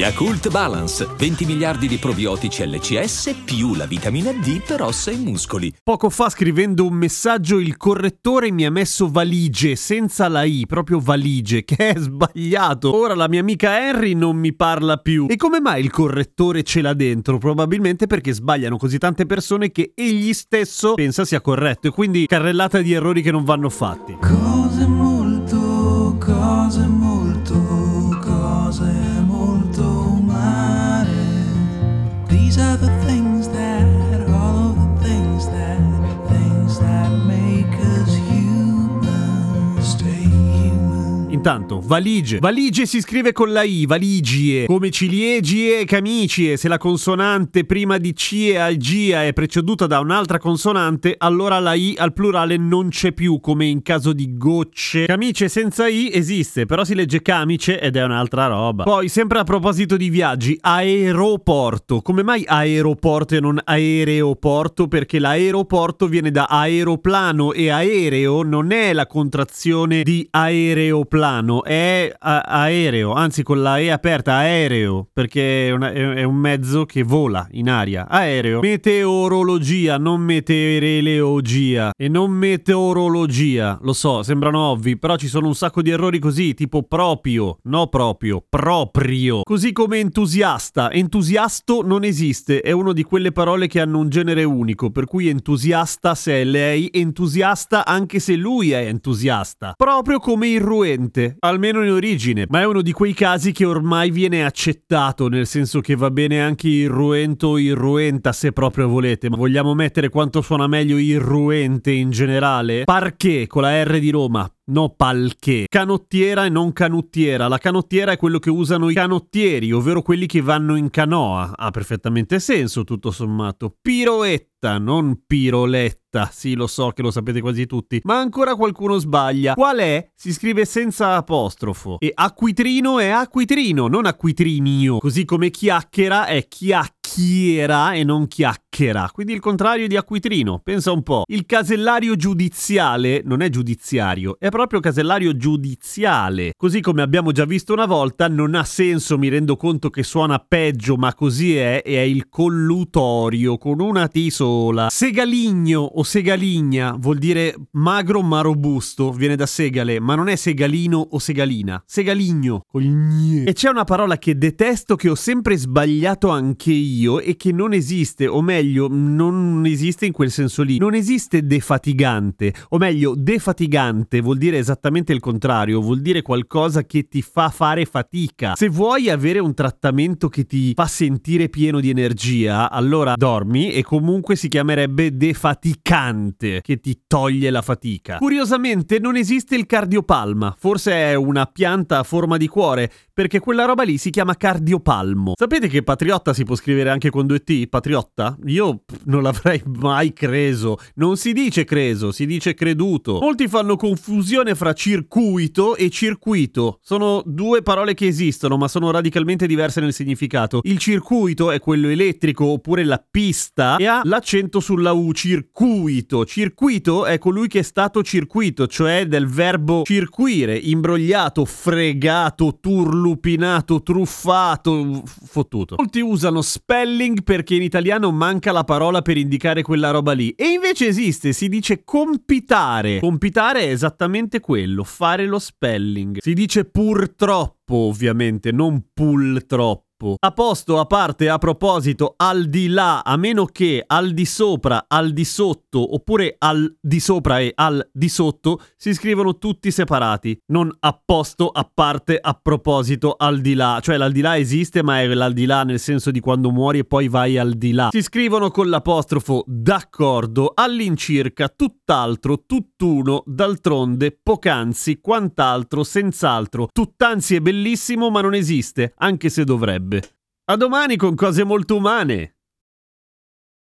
Yakult Balance, 20 miliardi di probiotici LCS più la vitamina D per ossa e muscoli. Poco fa scrivendo un messaggio il correttore mi ha messo valigie senza la I, proprio valigie, che è sbagliato. Ora la mia amica Henry non mi parla più. E come mai il correttore ce l'ha dentro? Probabilmente perché sbagliano così tante persone che egli stesso pensa sia corretto e quindi carrellata di errori che non vanno fatti. Cose molto, cose molto, Intanto, valigie. Valigie si scrive con la I, valigie. Come ciliegie e camicie. Se la consonante prima di cie al gia è preceduta da un'altra consonante, allora la I al plurale non c'è più, come in caso di gocce. Camice senza I esiste, però si legge camice ed è un'altra roba. Poi, sempre a proposito di viaggi, aeroporto. Come mai aeroporto e non aereoporto? Perché l'aeroporto viene da aeroplano e aereo non è la contrazione di aereoplano, è a- aereo, anzi con la E aperta, aereo, perché è, una- è- un mezzo che vola in aria. Aereo. Meteorologia, non meteorologia e non meteorologia. Lo so, sembrano ovvi, però ci sono un sacco di errori così, tipo proprio, no proprio, proprio. Così come entusiasta. Entusiasto non esiste, è una di quelle parole che hanno un genere unico, per cui entusiasta se è lei, entusiasta anche se lui è entusiasta. Proprio come irruente, almeno in origine, ma è uno di quei casi che ormai viene accettato, nel senso che va bene anche irruento o irruenta se proprio volete, ma vogliamo mettere quanto suona meglio irruente in generale? Parché con la R di Roma, No palché. Canottiera e non canottiera. La canottiera è quello che usano i canottieri, ovvero quelli che vanno in canoa. Ha perfettamente senso, tutto sommato. Piroetta, non piroletta. Sì, lo so che lo sapete quasi tutti. Ma ancora qualcuno sbaglia. Qual è? Si scrive senza apostrofo. E acquitrino è acquitrino, non acquitrinio. Così come chiacchiera è chiacchiera e non chiacchiera. Quindi il contrario di acquitrino. Pensa un po'. Il casellario giudiziale non è giudiziario, è proprio casellario giudiziale. Così come abbiamo già visto una volta, non ha senso, mi rendo conto che suona peggio, ma così è, e è il collutorio con una T sola. Segaligno o segaligna vuol dire magro ma robusto, viene da segale, ma non è segalino o segalina. Segaligno, col gne. E c'è una parola che detesto, che ho sempre sbagliato anche io e che non esiste, o meglio, non esiste in quel senso lì. Non esiste defatigante, o meglio, defatigante vuol dire esattamente il contrario, vuol dire qualcosa che ti fa fare fatica. Se vuoi avere un trattamento che ti fa sentire pieno di energia, allora dormi e comunque si chiamerebbe defaticante, che ti toglie la fatica. Curiosamente non esiste il cardiopalma, forse è una pianta a forma di cuore, perché quella roba lì si chiama cardiopalmo. Sapete che patriotta si può scrivere anche con due T? Patriotta? Io pff, non l'avrei mai creso. Non si dice creso, si dice creduto. Molti fanno confusione fra circuito e circuito. Sono due parole che esistono, ma sono radicalmente diverse nel significato. Il circuito è quello elettrico oppure la pista e ha l'accento sulla U, circuito. Circuito è colui che è stato circuito, cioè del verbo circuire, imbrogliato, fregato, turlupinato, truffato, fottuto. Molti usano spelling perché in italiano manca la parola per indicare quella roba lì. E invece esiste, si dice compitare. Compitare è esattamente quello, fare lo spelling. Si dice purtroppo, ovviamente, non pull troppo. A posto, a parte, a proposito, al di là, a meno che al di sopra, al di sotto, oppure al di sopra e al di sotto si scrivono tutti separati. Non a posto, a parte, a proposito, al di là. Cioè l'aldilà esiste, ma è l'aldilà nel senso di quando muori e poi vai al di là. Si scrivono con l'apostrofo d'accordo, all'incirca, tutt'altro, tutt'uno, d'altronde, poc'anzi, quant'altro, senz'altro. Tuttanzi è bellissimo, ma non esiste, anche se dovrebbe. A domani con cose molto umane.